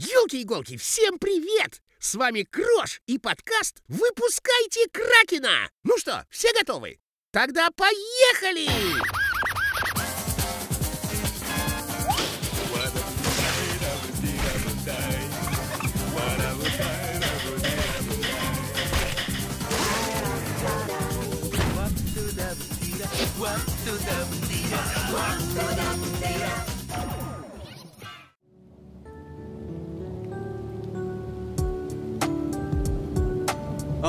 Елки-иголки, всем привет! С вами Крош и подкаст «Выпускайте Кракена!» Ну что, все готовы? Тогда поехали!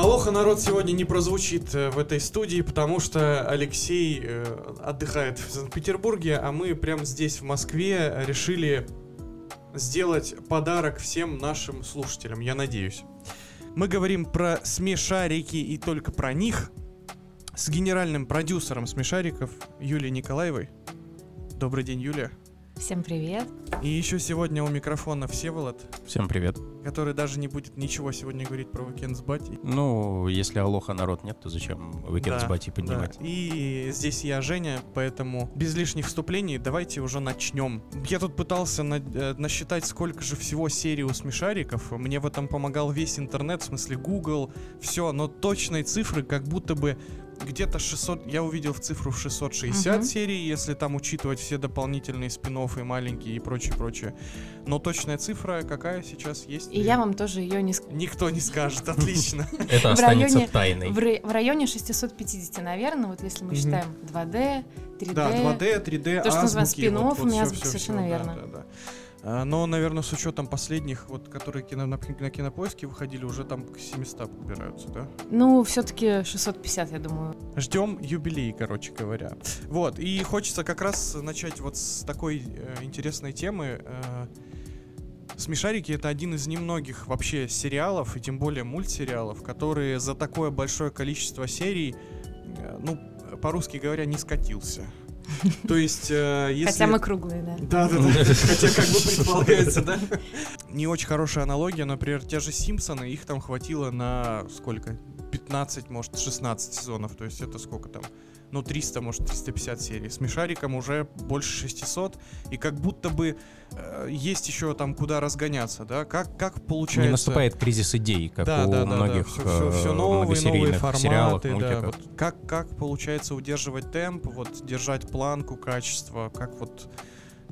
Алоха, народ, сегодня не прозвучит э, в этой студии, потому что Алексей э, отдыхает в Санкт-Петербурге, а мы прямо здесь, в Москве, решили сделать подарок всем нашим слушателям, я надеюсь. Мы говорим про смешарики и только про них с генеральным продюсером смешариков Юлией Николаевой. Добрый день, Юлия. Всем привет. И еще сегодня у микрофона Всеволод, Всем привет. который даже не будет ничего сегодня говорить про уикенд с. Ну, если Алоха народ нет, то зачем уикенд Да, с поднимать? да. И здесь я, Женя, поэтому без лишних вступлений давайте уже начнем. Я тут пытался на- э, насчитать, сколько же всего серий у смешариков. Мне в этом помогал весь интернет, в смысле Google, все, но точной цифры как будто бы где-то 600, я увидел в цифру в 660 Мгм. серий, если там учитывать все дополнительные спин и маленькие и прочее, прочее. Но точная цифра какая сейчас есть? И я вам тоже ее не скажу. Никто не скажет, отлично. Это останется тайной. В, рай- в районе 650, наверное, вот если мы считаем 2D, 3D. Да, 2D, 3D, То, что называется всё, совершенно верно. А, Но, наверное, с учетом последних, вот, которые кино, на, на кинопоиске выходили, уже там к 700 подбираются, да? Ну, все-таки 650, я думаю. Ждем юбилей, короче говоря. Вот, и хочется как раз начать вот с такой э, интересной темы. Э, Смешарики это один из немногих вообще сериалов, и тем более мультсериалов, которые за такое большое количество серий, э, ну, по-русски говоря, не скатился. То есть, э, если... Хотя мы круглые, да. Да, да, да. Хотя как бы предполагается, да? Не очень хорошая аналогия, например, те же Симпсоны, их там хватило на сколько? 15, может, 16 сезонов. То есть это сколько там? Ну, 300, может, 350 серий. С Мишариком уже больше 600. И как будто бы э, есть еще там куда разгоняться, да? Как, как получается... Не наступает кризис идей, как да, у да, да, многих да. Все, э, новые, новые многосерийных форматы, сериалах, да. мультиках. Вот как, как получается удерживать темп, вот держать планку, качество, как вот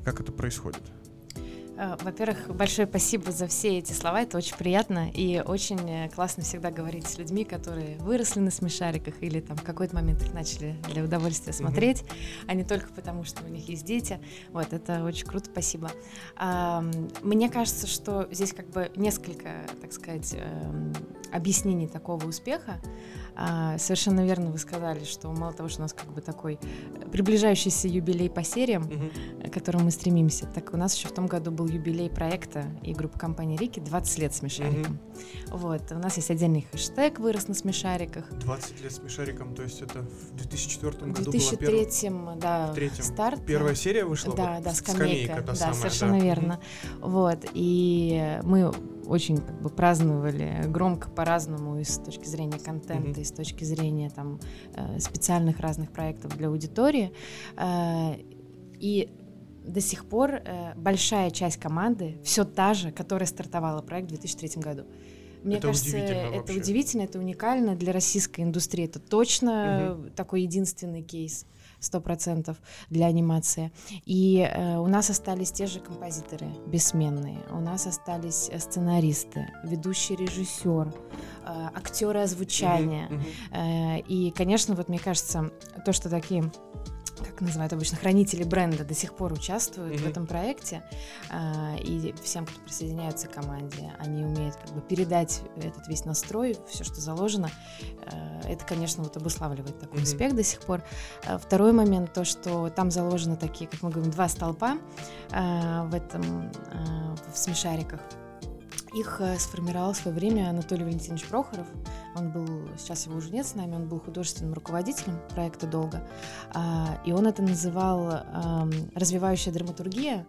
как это происходит? Э, Во-первых, большое спасибо за все эти слова, это очень приятно и очень э, классно всегда говорить с людьми, которые выросли на смешариках или там в какой-то момент их начали для удовольствия смотреть, а не только потому, что у них есть дети. Вот, это очень круто, спасибо. Мне кажется, что здесь как бы несколько, так сказать, эм, объяснений такого успеха. А, Совершенно верно вы сказали, что мало того, что у нас как бы такой приближающийся юбилей по сериям, к которому мы стремимся. Так у нас еще в том году был юбилей проекта и группы компании Рики 20 лет смешариком. Вот. У нас есть отдельный хэштег «Вырос на смешариках». 20 лет с Мишариком, то есть это в 2004 В году была первая, 2003 да, в третьем. старт. первая серия вышла? Да, вот, да, скамейка. та да, самая, совершенно да. верно. Вот. И мы очень как бы праздновали громко по-разному и с точки зрения контента, Мгм. и с точки зрения там э, специальных разных проектов для аудитории. Э, И до сих пор э, большая часть команды все та же, которая стартовала проект в 2003 году. Мне Это кажется, удивительно это вообще. удивительно, это уникально для российской индустрии. Это точно такой единственный кейс. Сто процентов для анимации. И э, у нас остались те же композиторы бессменные. У нас остались э, сценаристы, ведущий режиссер, э, актеры озвучания. Мгм, мгм. Э, И, конечно, вот мне кажется, то, что такие как называют обычно, хранители бренда до сих пор участвуют в Мгм. этом проекте, а, и всем, кто присоединяется к команде, они умеют как бы передать этот весь настрой, все, что заложено. Э, Это, конечно, вот обуславливает такой Мгм. успех до сих пор. А Второй момент, то, что там заложены такие, как мы говорим, два столпа а, в этом, в смешариках. Их э, сформировал в свое время Анатолий Валентинович Прохоров. Он был, сейчас его уже нет с нами, он был художественным руководителем проекта «Долго». А, И он это называл ам, «развивающая драматургия»,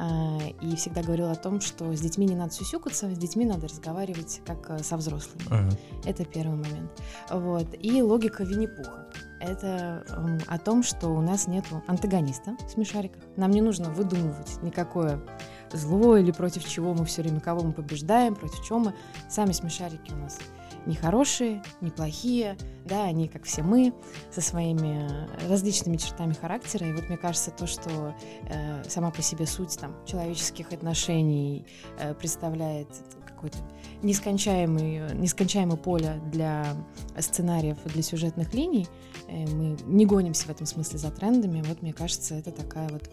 а, и всегда говорил о том, что с детьми не надо сюсюкаться, с детьми надо разговаривать как э, со взрослыми. Ага. Это первый момент. Вот. И логика Винни-Пуха. Это м, о том, что у нас нет антагониста в смешариках. Нам не нужно выдумывать никакое зло или против чего мы все время кого мы побеждаем, против чего мы. Сами смешарики у нас не хорошие, не плохие, да, они, как все мы, со своими различными чертами характера. И вот мне кажется, то, что э, сама по себе суть там человеческих отношений э, представляет какой-то нескончаемый, нескончаемое поле для сценариев для сюжетных линий. Э, мы не гонимся в этом смысле за трендами. Вот, мне кажется, это такая вот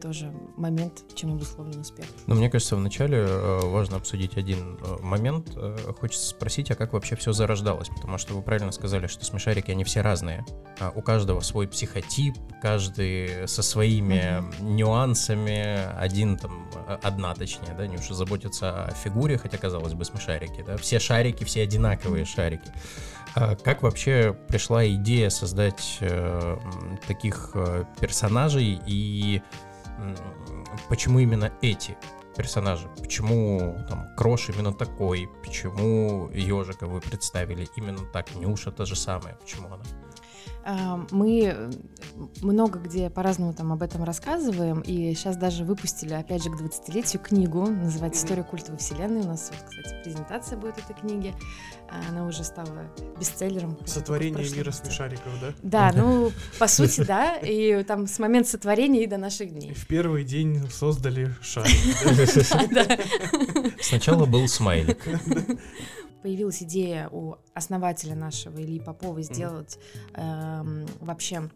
тоже момент, чем обусловлен успех. Но мне кажется, вначале э, важно обсудить один э, момент. Э, хочется спросить, а как вообще все зарождалось? Потому что вы правильно сказали, что смешарики, они все разные. А у каждого свой психотип, каждый со своими mm-hmm. нюансами. Один там, одна точнее, да, не уж заботится о фигуре, хотя, казалось бы, смешарики, да. Все шарики, все одинаковые шарики. А как вообще пришла идея создать э, таких э, персонажей и почему именно эти персонажи? Почему там Крош именно такой? Почему ежика вы представили именно так? Нюша та же самая. Почему она? Мы много где по-разному там об этом рассказываем, и сейчас даже выпустили, опять же, к 20-летию книгу, называется «История культовой вселенной». У нас, вот, кстати, презентация будет этой книги. Она уже стала бестселлером. Сотворение мира смешариков, да? Да, ну, по сути, да, и там с момента сотворения и до наших дней. В первый день создали шарик. Сначала был смайлик появилась идея у основателя нашего Ильи Попова сделать э, вообще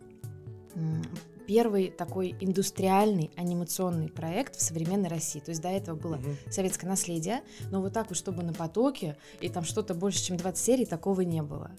первый такой индустриальный анимационный проект в современной России. То есть до этого было угу. советское наследие, но вот так вот, чтобы на потоке, и там что-то больше, чем 20 серий, такого не было.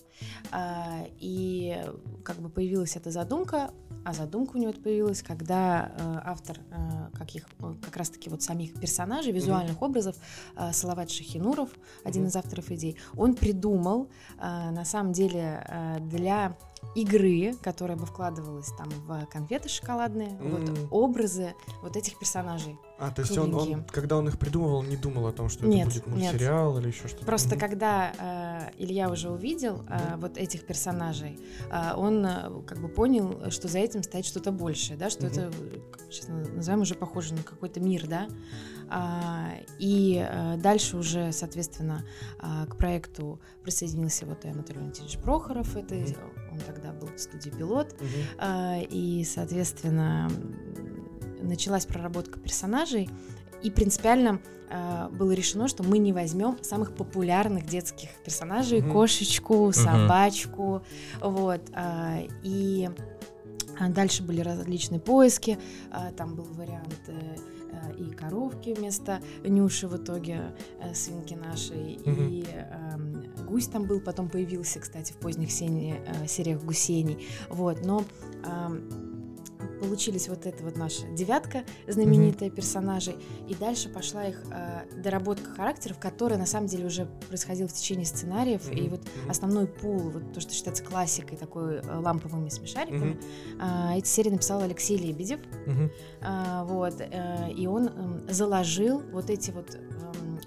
А, и как бы появилась эта задумка, а задумка у него появилась, когда э, автор э, каких, э, как раз-таки вот самих персонажей, визуальных mm образов, э, Салават Шахинуров, один mm из авторов идей, он придумал э, на самом деле э, для игры, которая бы вкладывалась там в конфеты шоколадные, mm. вот образы вот этих персонажей. А, то есть он, он, когда он их придумывал, не думал о том, что нет, это будет мультсериал нет. или еще что-то? Просто mm-hmm. когда э, Илья уже увидел э, mm-hmm. вот этих персонажей, э, он э, как бы понял, что за этим стоит что-то большее, да, что mm-hmm. это, сейчас называем, уже похоже на какой-то мир, да. А, и а, дальше уже, соответственно, а, к проекту присоединился вот Анатолий Валентинович Прохоров, это он тогда был в студии «Пилот», и, соответственно, началась проработка персонажей, и принципиально э, было решено, что мы не возьмем самых популярных детских персонажей, mm-hmm. кошечку, собачку, mm-hmm. вот, э, и дальше были различные поиски, э, там был вариант э, и коровки вместо Нюши в итоге, э, свинки нашей, mm-hmm. и э, гусь там был, потом появился, кстати, в поздних сени, э, сериях гусений, вот, но э, получились вот эта вот наша девятка знаменитая mm-hmm. персонажей, и дальше пошла их э, доработка характеров, которая на самом деле уже происходила в течение сценариев, mm-hmm. и вот основной пул, вот то, что считается классикой, такой э, ламповыми смешариками, mm-hmm. э, эти серии написал Алексей Лебедев, mm-hmm. э, вот, э, и он э, заложил вот эти вот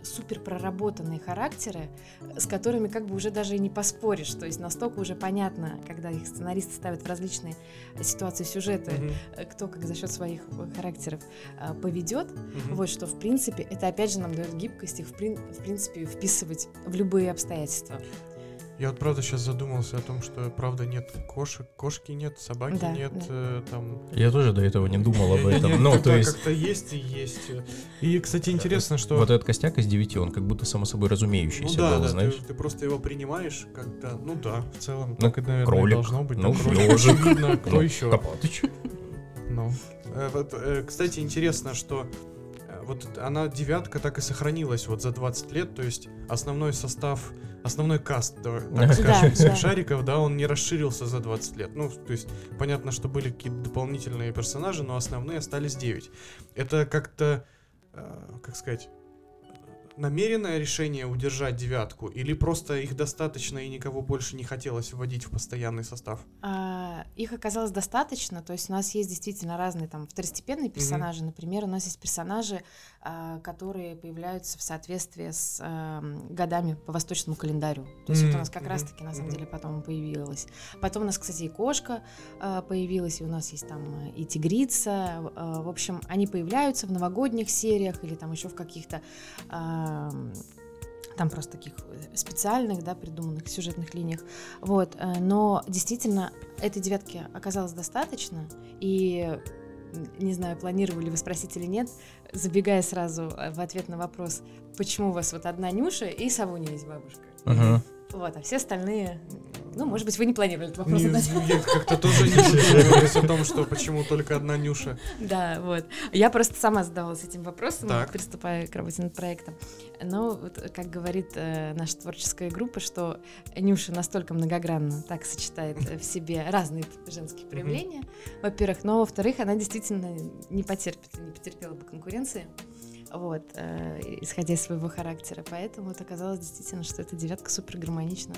супер проработанные характеры, с которыми как бы уже даже и не поспоришь. То есть настолько уже понятно, когда их сценаристы ставят в различные ситуации сюжета, mm-hmm. кто как за счет своих э, характеров а, поведет. Mm-hmm. Вот что, в принципе, это опять же нам дает гибкость их, в принципе, вписывать в любые обстоятельства. Я вот правда сейчас задумался о том, что правда нет кошек, кошки нет, собаки да, нет, да. Э, там. Я тоже до этого не думал об этом. Ну, то есть как-то есть и есть. И, кстати, интересно, что вот этот костяк из девяти, он как будто само собой разумеющийся ну, да, был, знаешь. Ты, просто его принимаешь, когда, ну да, в целом, ну, так и наверное кролик, должно быть. Ну, ежик, видно, кто ну, еще. Копатыч. Ну, э, вот, э, кстати, интересно, что вот она девятка так и сохранилась вот за 20 лет, то есть основной состав, основной каст, так скажем, смешариков, да, он не расширился за 20 лет. Ну, то есть понятно, что были какие-то дополнительные персонажи, но основные остались 9. Это как-то, э, как сказать, намеренное решение удержать девятку, или просто их достаточно и никого больше не хотелось вводить в постоянный состав? А, их оказалось достаточно, то есть у нас есть действительно разные там второстепенные персонажи. Например, у нас есть персонажи, которые появляются в соответствии с а, годами по восточному календарю. То есть вот у нас как раз-таки на самом деле потом появилась. Потом у нас, кстати, и кошка а, появилась, и у нас есть там э, и тигрица. А, В общем, они появляются в новогодних сериях или там еще в каких-то а, там просто таких э, специальных, да, придуманных сюжетных линиях. Вот, э, но действительно этой девятки оказалось достаточно, и не знаю, планировали вы спросить или нет, забегая сразу э, в ответ на вопрос, почему у вас вот одна Нюша и Савуня есть бабушка. Мгм. Вот, а все остальные, ну, может быть, вы не планировали этот вопрос Не, задать. я как-то тоже не задумывались о том, что почему только одна Нюша. Да, вот. Я просто сама задавалась этим вопросом, Так. приступая к работе над проектом. Но, вот, как говорит э, наша творческая группа, что Нюша настолько многогранно так сочетает э, в себе разные женские проявления, во-первых, но, во-вторых, она действительно не потерпит, не потерпела бы конкуренции. Вот, э, исходя из своего характера. Поэтому вот оказалось действительно, что эта девятка супер гармонична.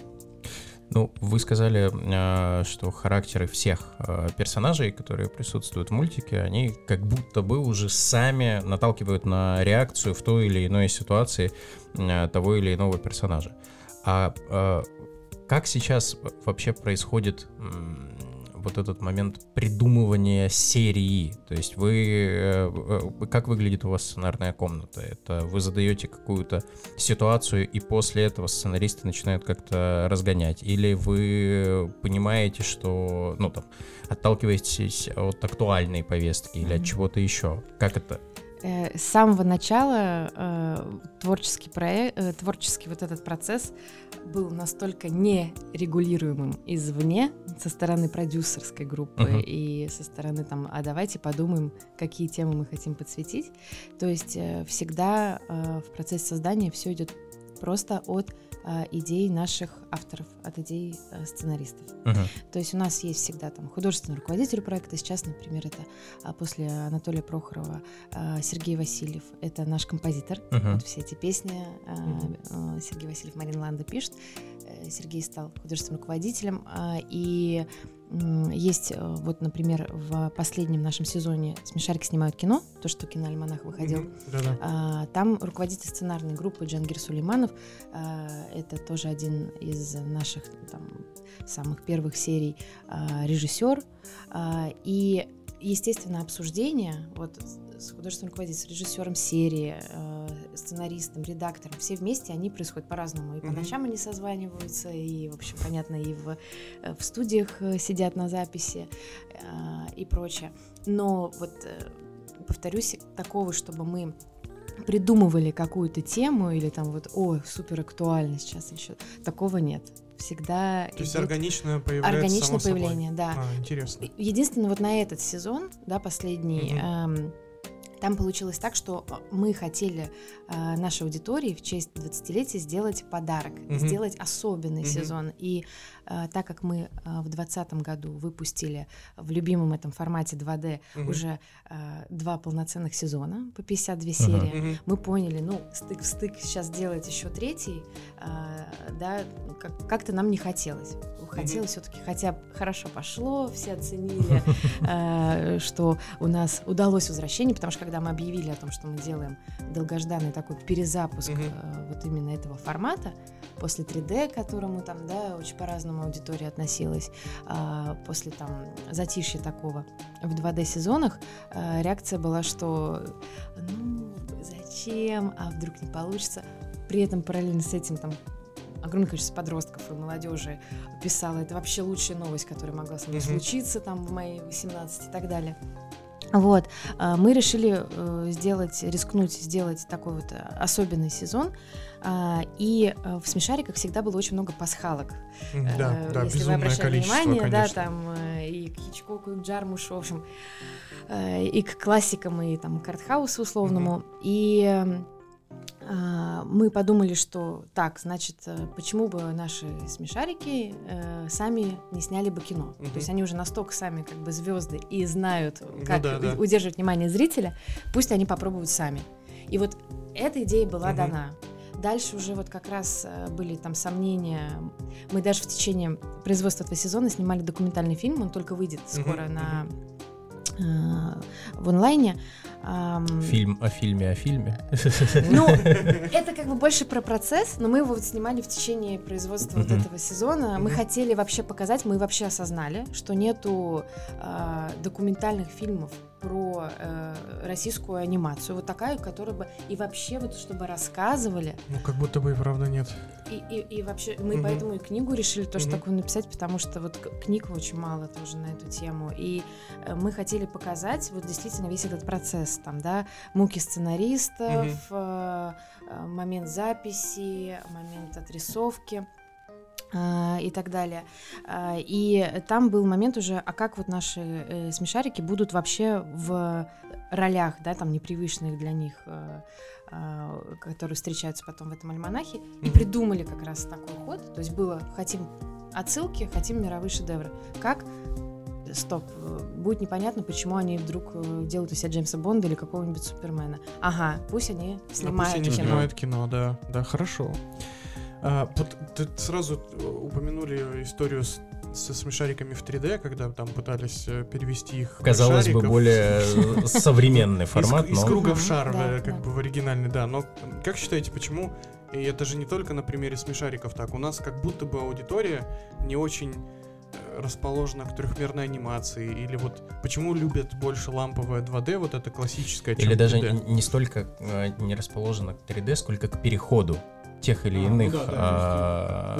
Ну, вы сказали, а, что характеры всех а, персонажей, которые присутствуют в мультике, они как будто бы уже сами наталкивают на реакцию в той или иной ситуации а, того или иного персонажа. А как сейчас вообще происходит вот этот момент придумывания серии? То есть вы... э, э, Как выглядит у вас сценарная комната? Это вы задаете какую-то ситуацию, и после этого сценаристы начинают как-то разгонять? Или вы понимаете, что, ну, там, отталкиваетесь от актуальной повестки или от чего-то еще? Как это? Э, С самого начала творческий проект, творческий вот этот процесс был настолько нерегулируемым извне со стороны продюсерской группы Мгм. и со стороны там, а давайте подумаем, какие темы мы хотим подсветить. То есть э, всегда э, в процессе создания все идет просто от идей наших авторов, от идей э, сценаристов. Мгм. То есть у нас есть всегда там художественный руководитель проекта. Сейчас, например, это а, после Анатолия Прохорова а, Сергей Васильев. Это наш композитор. Мгм. Вот все эти песни а, а, Сергей Васильев, Марина Ланда пишет. Э, Сергей стал художественным руководителем. а, И есть, э, вот, например, в последнем нашем сезоне «Смешарики снимают кино», то, что киноальманах выходил. Да-да. а, Там руководитель сценарной группы Джангир Сулейманов. а, Это тоже один из наших там, самых первых серий а, режиссер. А, И, естественно, обсуждение вот с художественным руководителем, с режиссером серии, а, сценаристом, редактором, все вместе, они происходят по-разному. И по ночам они созваниваются, и, в общем, понятно, и в, э, в студиях э, сидят на записи а, и прочее. Но вот э, повторюсь, такого, чтобы мы придумывали какую-то тему или там вот, о, супер актуально сейчас еще, такого нет. Всегда То есть органичное появляется органичное само собой. появление, да. А, интересно. Единственное, вот на этот сезон, да, последний, Мгм. эм, там получилось так, что э, мы хотели э, нашей аудитории в честь 20-летия сделать подарок, Мгм. сделать особенный Мгм. сезон. И так как мы э, в 2020 году выпустили в любимом этом формате 2D Мгм. уже э, два полноценных сезона по 52 серии, Мгм. мы поняли, ну, стык в стык сейчас делать еще третий, да, как- как-то нам не хотелось. Хотелось все-таки, хотя хорошо пошло, все оценили, что у нас удалось возвращение, потому что когда мы объявили о том, что мы делаем долгожданный такой перезапуск вот именно этого формата, после 3D, к которому там, да, очень по-разному аудитория относилась, а, после там затишья такого в 2D-сезонах, а, реакция была, что ну, зачем, а вдруг не получится. При этом параллельно с этим там огромное количество подростков и молодежи писала, это вообще лучшая новость, которая могла со мной Мгм. случиться там в мои 18 и так далее. Вот, а, мы решили э, сделать, рискнуть сделать такой вот э, особенный сезон, и э, в смешариках всегда было очень много пасхалок. Да, Э, да, если вы обращали количество, внимание, да, конечно. там э, и к Хичкоку, и к Джармушу, в общем, э, и к классикам, и там к артхаусу условному. И э, а, мы подумали, что так, значит, э, почему бы наши смешарики э, сами не сняли бы кино? Мгм. То есть они уже настолько сами как бы звезды и знают, как да, да. удерживать внимание зрителя, пусть они попробуют сами. И вот эта идея была Мгм. дана. дальше уже вот как раз э, были там сомнения. Мы даже в течение производства этого сезона снимали документальный фильм, он только выйдет скоро Мгм, на в онлайне. Фильм о фильме о фильме. Ну, это как бы больше про процесс, но мы его вот снимали в течение производства вот этого сезона. Мы хотели вообще показать, мы вообще осознали, что нету а, документальных фильмов про э, российскую анимацию, вот такая, которая бы и вообще вот чтобы рассказывали Ну, как будто бы и правда нет. и, и, и вообще мы Мгм. поэтому и книгу решили тоже Мгм. такую написать, потому что вот книг очень мало тоже на эту тему. И э, мы хотели показать вот действительно весь этот процесс, там, да, муки сценаристов, Мгм. э, момент записи, момент отрисовки и так далее. А, И там был момент уже, а как вот наши э, смешарики будут вообще в ролях, да, там непривычных для них, э, а, которые встречаются потом в этом альманахе, и придумали как раз такой ход. То есть было хотим отсылки, хотим мировые шедевры. Как? Стоп, э, будет непонятно, почему они вдруг делают из себя Джеймса Бонда или какого-нибудь Супермена. Ага, пусть они Ну, пусть снимают они кино. снимают кино, да, да, хорошо. А, ты сразу э, упомянули историю с, со смешариками в 3D, когда там пытались э, перевести их в Казалось бы, более э, современный Из- формат, из, но... круга в шар, да, как да. бы в оригинальный, да. Но как считаете, почему? И это же не только на примере смешариков так. У нас как будто бы аудитория не очень расположена к трехмерной анимации или вот почему любят больше ламповое 2D вот это классическое чем Или даже 3D? н- не столько э, не расположено к 3D, сколько к переходу тех или А, ну иных да, да,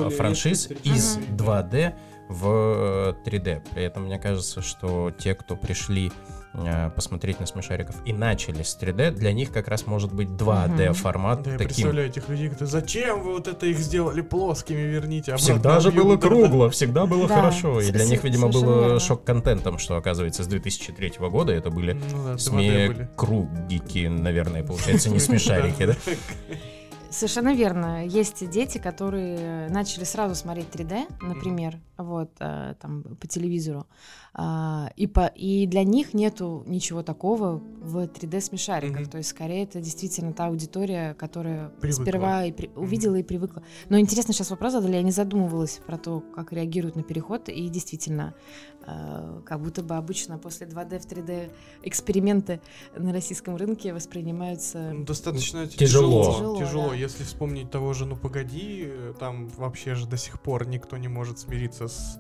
а, франшиз из встречаются. 2D в э, 3D. При этом мне кажется, что те, кто пришли э, посмотреть на смешариков и начали с 3D, для них как раз может быть 2D Мгм. формат Да, я таким. представляю этих людей, кто зачем вы вот это их сделали плоскими, верните обратно. Всегда же объем». было Да, да. кругло, всегда было Да, хорошо. И для них, видимо, было шок-контентом, что, оказывается, с 2003 года это были Ну да, 2D были. смекругики, наверное, получается, не смешарики, да? Совершенно верно. Есть дети, которые начали сразу смотреть 3D, например, вот э, там по телевизору, а, и по и для них нету ничего такого в 3D смешариках. Мгм. То есть скорее это действительно та аудитория, которая Привыкла. сперва и при- увидела и привыкла. Но интересно сейчас вопрос задали, я не задумывалась про то, как реагируют на переход, и действительно, э, как будто бы обычно после 2D в 3D эксперименты на российском рынке воспринимаются Ну, Достаточно Тяжело. тяжело. Тяжело, Тяжело, да. Если вспомнить того же «Ну погоди», э, там вообще же до сих пор никто не может смириться с...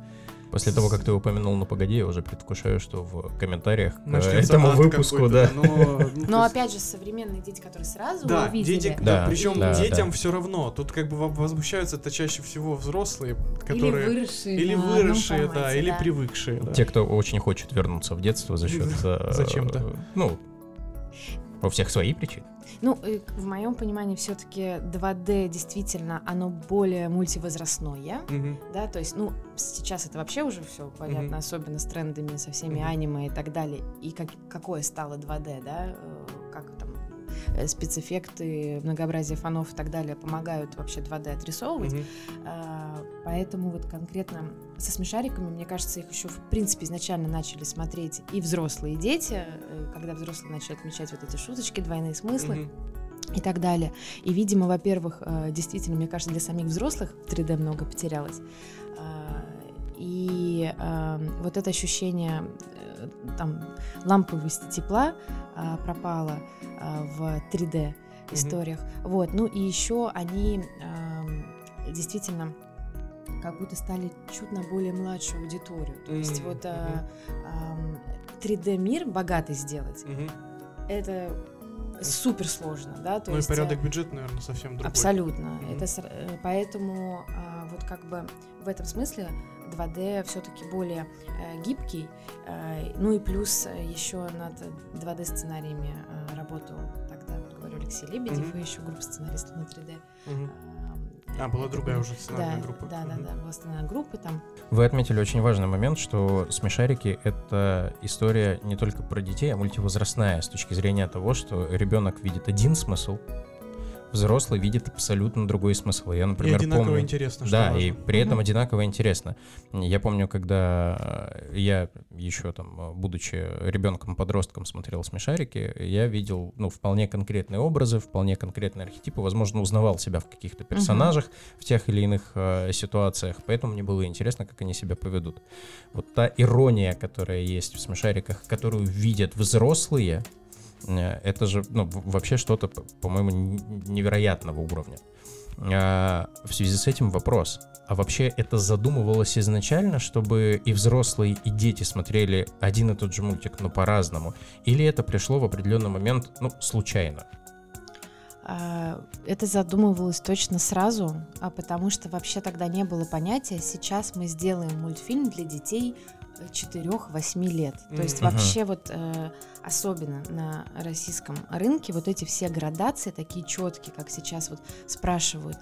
После того, как ты упомянул, ну погоди, я уже предвкушаю, что в комментариях к начнется этому ад выпуску, да. Но, ну, то Но опять же, современные дети, которые сразу Да, увидели, дети, Да, да, причем да, детям да. все равно. Тут как бы во- возмущаются это чаще всего взрослые, или которые выросшие, или на одном выросшие, да, или да. привыкшие. да. Те, кто очень хочет вернуться в детство за счет... Зачем-то. Ну, у всех свои причины. Ну, в моем понимании, все-таки 2D действительно, оно более мультивозрастное. Мгм. Да, то есть, ну, сейчас это вообще уже все понятно, Мгм. особенно с трендами, со всеми Мгм. аниме и так далее. И как, какое стало 2D, да, э, как там э, спецэффекты, многообразие фонов и так далее помогают вообще 2D отрисовывать. А, Поэтому вот конкретно со смешариками, мне кажется, их еще в принципе изначально начали смотреть и взрослые, и дети, э, когда взрослые начали отмечать вот эти шуточки, двойные смыслы Мгм. и так далее. И, видимо, во-первых, э, действительно, мне кажется, для самих взрослых в 3D много потерялось. А, И а, вот это ощущение э, там ламповости тепла пропало в 3D историях. Вот. Ну и еще они действительно как будто стали чуть на более младшую аудиторию. То есть Мгм, вот а, ам, 3D мир богатый сделать Мгм. это супер сложно, да, то Ну и есть порядок э, бюджета, наверное, совсем другой. абсолютно. Мгм. Это э, поэтому а, вот как бы в этом смысле 2D все-таки более э, гибкий. Э, ну и плюс э, еще над 2D сценариями э, работал тогда, вот говорю, Алексей Лебедев Мгм. и еще группа сценаристов на 3D. Мгм. А, была другая уже сценарная да, группа. Да, да, да, была сценарная группа там. Вы отметили очень важный момент, что смешарики — это история не только про детей, а мультивозрастная с точки зрения того, что ребенок видит один смысл, взрослый видит абсолютно другой смысл. Я, И например, одинаково помню... интересно, что Да, важно. и при этом одинаково интересно. Я помню, когда э, я еще там, э, будучи ребенком-подростком, смотрел смешарики, я видел, ну, вполне конкретные образы, вполне конкретные архетипы, возможно, узнавал себя в каких-то персонажах в тех или иных э, ситуациях, поэтому мне было интересно, как они себя поведут. Вот та ирония, которая есть в смешариках, которую видят взрослые, это же, ну, вообще что-то, по-моему, невероятного уровня. А, В связи с этим вопрос. А вообще это задумывалось изначально, чтобы и взрослые, и дети смотрели один и тот же мультик, но по-разному? Или это пришло в определенный момент, ну, случайно? А, Это задумывалось точно сразу, а потому что вообще тогда не было понятия. Сейчас мы сделаем мультфильм для детей 4-8 лет. То есть вообще вот э, особенно на российском рынке вот эти все градации такие четкие, как сейчас вот спрашивают,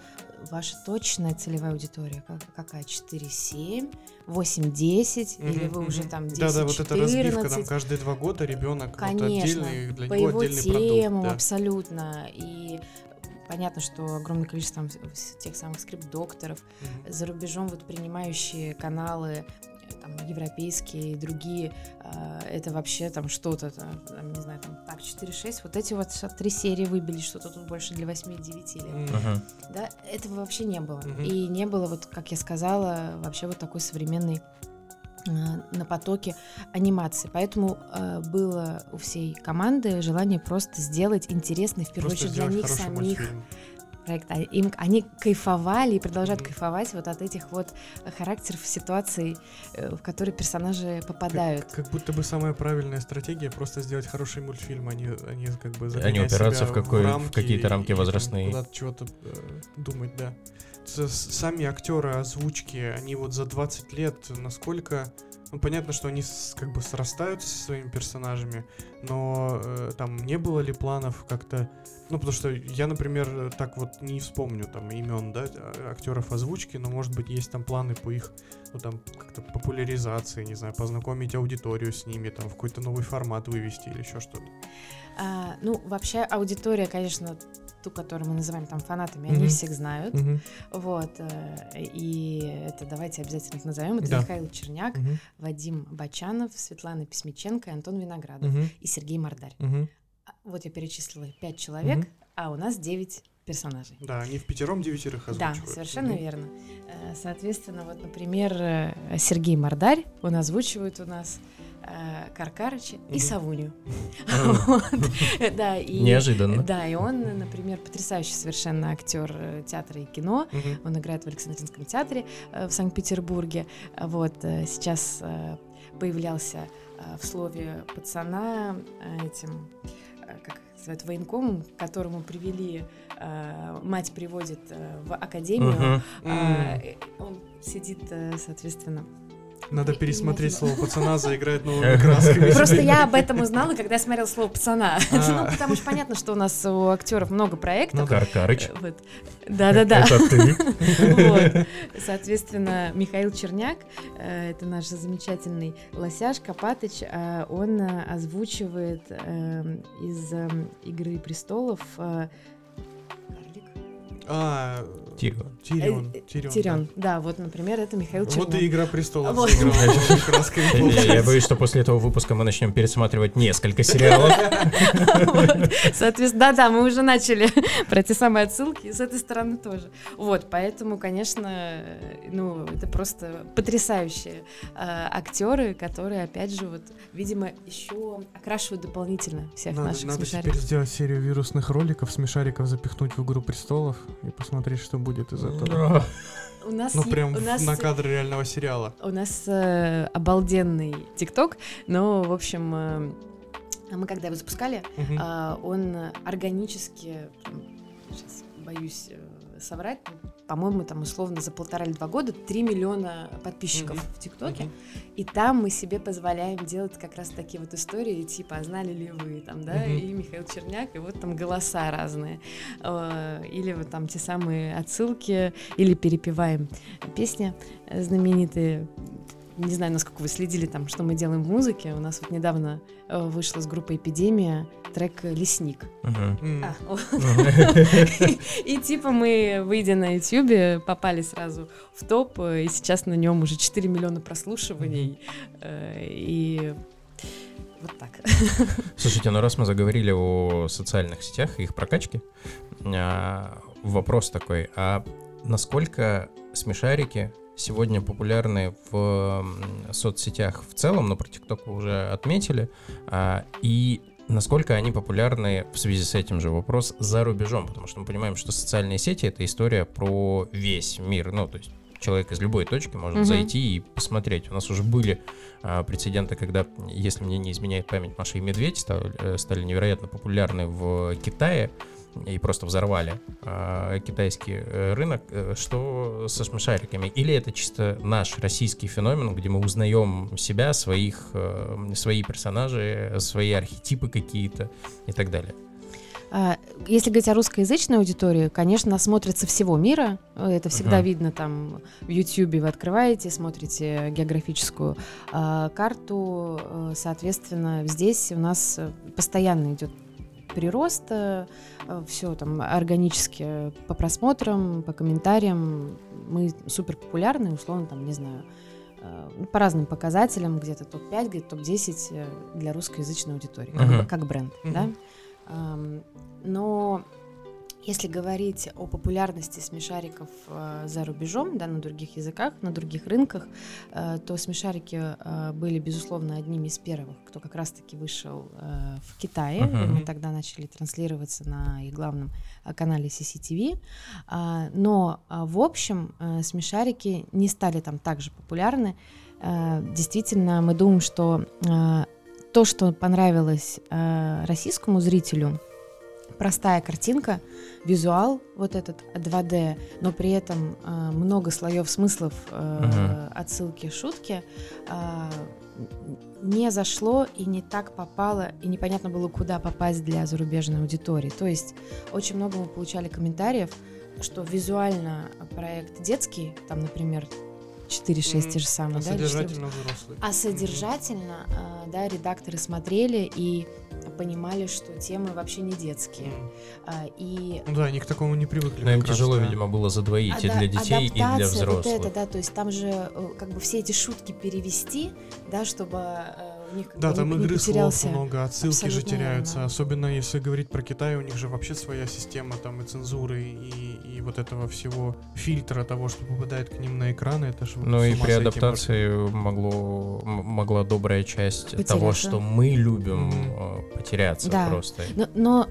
ваша точная целевая аудитория как- какая? 4-7, 8-10 или вы уже там 10-14? Да-да, вот эта разбивка, там каждые два года ребенок вот Конечно, отдельный, для по него его отдельный темам продукт. да. абсолютно. И понятно, что огромное количество там тех самых скрипт-докторов, Мгм. за рубежом вот принимающие каналы там, европейские и другие, а, это вообще там что-то, там, не знаю, там, так, 4-6, вот эти вот три серии выбили, что-то тут больше для 8-9 лет. Мгм. Да, этого вообще не было. Мгм. И не было, вот, как я сказала, вообще вот такой современной э, на потоке анимации. Поэтому э, было у всей команды желание просто сделать интересный, в первую Просто очередь, для них самих мультфильм. Проект. А им, они кайфовали и продолжают кайфовать вот от этих вот характеров ситуаций, э, в которые персонажи попадают. Как, как будто бы самая правильная стратегия просто сделать хороший мультфильм, а не, а не как бы упираться себя в какой- в рамки какие-то рамки и возрастные. Куда-то чего-то э, думать, да. Сами актеры озвучки, они вот за 20 лет насколько... Ну, понятно, что они с- как бы срастаются со своими персонажами, но э, там не было ли планов как-то... Ну, потому что я, например, так вот не вспомню там имен, да, а- актеров озвучки, но, может быть, есть там планы по их, ну, там, как-то популяризации, не знаю, познакомить аудиторию с ними, там, в какой-то новый формат вывести или еще что-то. А, ну, вообще аудитория, конечно, ту, которую мы называем там фанатами, Мгм. они всех знают. Вот. э, И это давайте обязательно их назовем. Это Да. Михаил Черняк, Мгм. Вадим Бачанов, Светлана Письмиченко Антон Виноградов. Мгм. И Сергей Мордарь. Мгм. Вот я перечислила пять человек, Мгм. а у нас девять персонажей. Да, они в пятером девятерых Да, озвучивают. совершенно Мгм. верно. Э, Соответственно, вот, например, э, Сергей Мордарь, он озвучивает у нас э, Каркарыча и. Да, и- Неожиданно. Да, и он, например, потрясающий совершенно актер театра и кино. Он играет в Александринском театре в Санкт-Петербурге. Вот сейчас появлялся в слове пацана этим, как их называют, военкомом, к которому привели, э, мать приводит э, в академию. А, э, Он сидит, э, соответственно. Надо пересмотреть слово пацана, заиграть новыми красками. Просто я об этом узнала, когда я смотрела слово пацана. А. Ну, потому что понятно, что у нас у актеров много проектов. Ну. Каркарыч. Э, Вот. Да-да-да. Это ты. Вот. Соответственно, Михаил Черняк, э, это наш замечательный Лосяш Копатыч, э, он озвучивает из «Игры престолов»? А, Тирион. Тирион. Э, Тирион, Тирион. Да, вот, например, это Михаил да. Черняк. Вот и Игра престолов Вот. Я- боюсь, что после этого выпуска мы начнем пересматривать несколько сериалов. Соответственно, да-да, мы уже начали про те самые отсылки, и с этой стороны тоже. Вот, поэтому, конечно, ну, это просто потрясающие э, актеры, которые, опять же, вот, видимо, еще окрашивают дополнительно всех наших надо теперь сделать серию вирусных роликов, смешариков запихнуть в Игру престолов и посмотреть, что будет из этого. У нас, Ну, прям у нас, на кадр реального сериала. у нас э, обалденный ТикТок, но, в общем, э, мы когда его запускали. А, он органически, сейчас боюсь э, соврать, по-моему, там условно за полтора или два года 3 миллиона подписчиков Мгм. в ТикТоке. Мгм. И там мы себе позволяем делать как раз такие вот истории, типа, а знали ли вы, там, да, Мгм. и Михаил Черняк, и вот там голоса разные. Э, Или вот там те самые отсылки, или перепеваем песни знаменитые не знаю, насколько вы следили там, что мы делаем в музыке. У нас вот недавно э, вышла с группой Эпидемия трек «Лесник». А. И типа мы, выйдя на Ютьюбе, попали сразу в топ, э, и сейчас на нем уже 4 миллиона прослушиваний. э, И вот так. Слушайте, ну раз мы заговорили о социальных сетях и их прокачке, а, вопрос такой, а насколько смешарики сегодня популярны в соцсетях в целом, но про ТикТок уже отметили, а, и насколько они популярны в связи с этим же вопрос за рубежом, потому что мы понимаем, что социальные сети — это история про весь мир, ну, то есть человек из любой точки может Мгм. зайти и посмотреть. У нас уже были а, прецеденты, когда, если мне не изменяет память, Маша и Медведь стали, э, стали невероятно популярны в Китае и просто взорвали а, китайский э, рынок. Э, Что со смешариками? Или это чисто наш российский феномен, где мы узнаем себя, своих, э, свои персонажи, свои архетипы какие-то и так далее? А, Если говорить о русскоязычной аудитории, конечно, нас смотрят со всего мира. Это всегда Ага. видно там в Ютьюбе. Вы открываете, смотрите географическую а, карту. э, Соответственно, здесь у нас постоянно идет прирост, все там органически по просмотрам, по комментариям. Мы супер популярны, условно, там, не знаю, э, ну, по разным показателям, где-то топ-5, где-то топ-10 э, для русскоязычной аудитории, как, Мгм. бы- как бренд, да? Мгм. Ам, Но если говорить о популярности смешариков э, за рубежом, да, на других языках, на других рынках, э, то смешарики э, были, безусловно, одними из первых, кто как раз-таки вышел в Китае. Мгм. мы тогда начали транслироваться на их главном канале CCTV. А, Но, а, в общем, смешарики не стали там так же популярны. Действительно, мы думаем, что то, что понравилось российскому зрителю, простая картинка, визуал вот этот 2D, но при этом э, много слоев смыслов, э, Мгм. отсылки, шутки, э, не зашло и не так попало, и непонятно было, куда попасть для зарубежной аудитории. То есть очень много мы получали комментариев, что визуально проект детский, там, например, 4-6 Мгм. те же А самые, да, или 4 содержательно взрослый. а содержательно, а, да, редакторы смотрели и понимали, что темы вообще не детские. А, И Ну да, они к такому не привыкли. Но им раз, тяжело, да. видимо, было задвоить и ада- для детей, и для взрослых. Вот это, да, то есть там же э, как бы все эти шутки перевести, да, чтобы них Да, там игры слов много, отсылки же теряются. верно. Особенно если говорить про Китай, у них же вообще своя система там и цензуры, и, и вот этого всего фильтра того, что попадает к ним на экраны. Это же Ну и при сойти адаптации могло, м- могла добрая часть того, Потеряться. что мы любим, э, потеряться Да. просто. Но, но,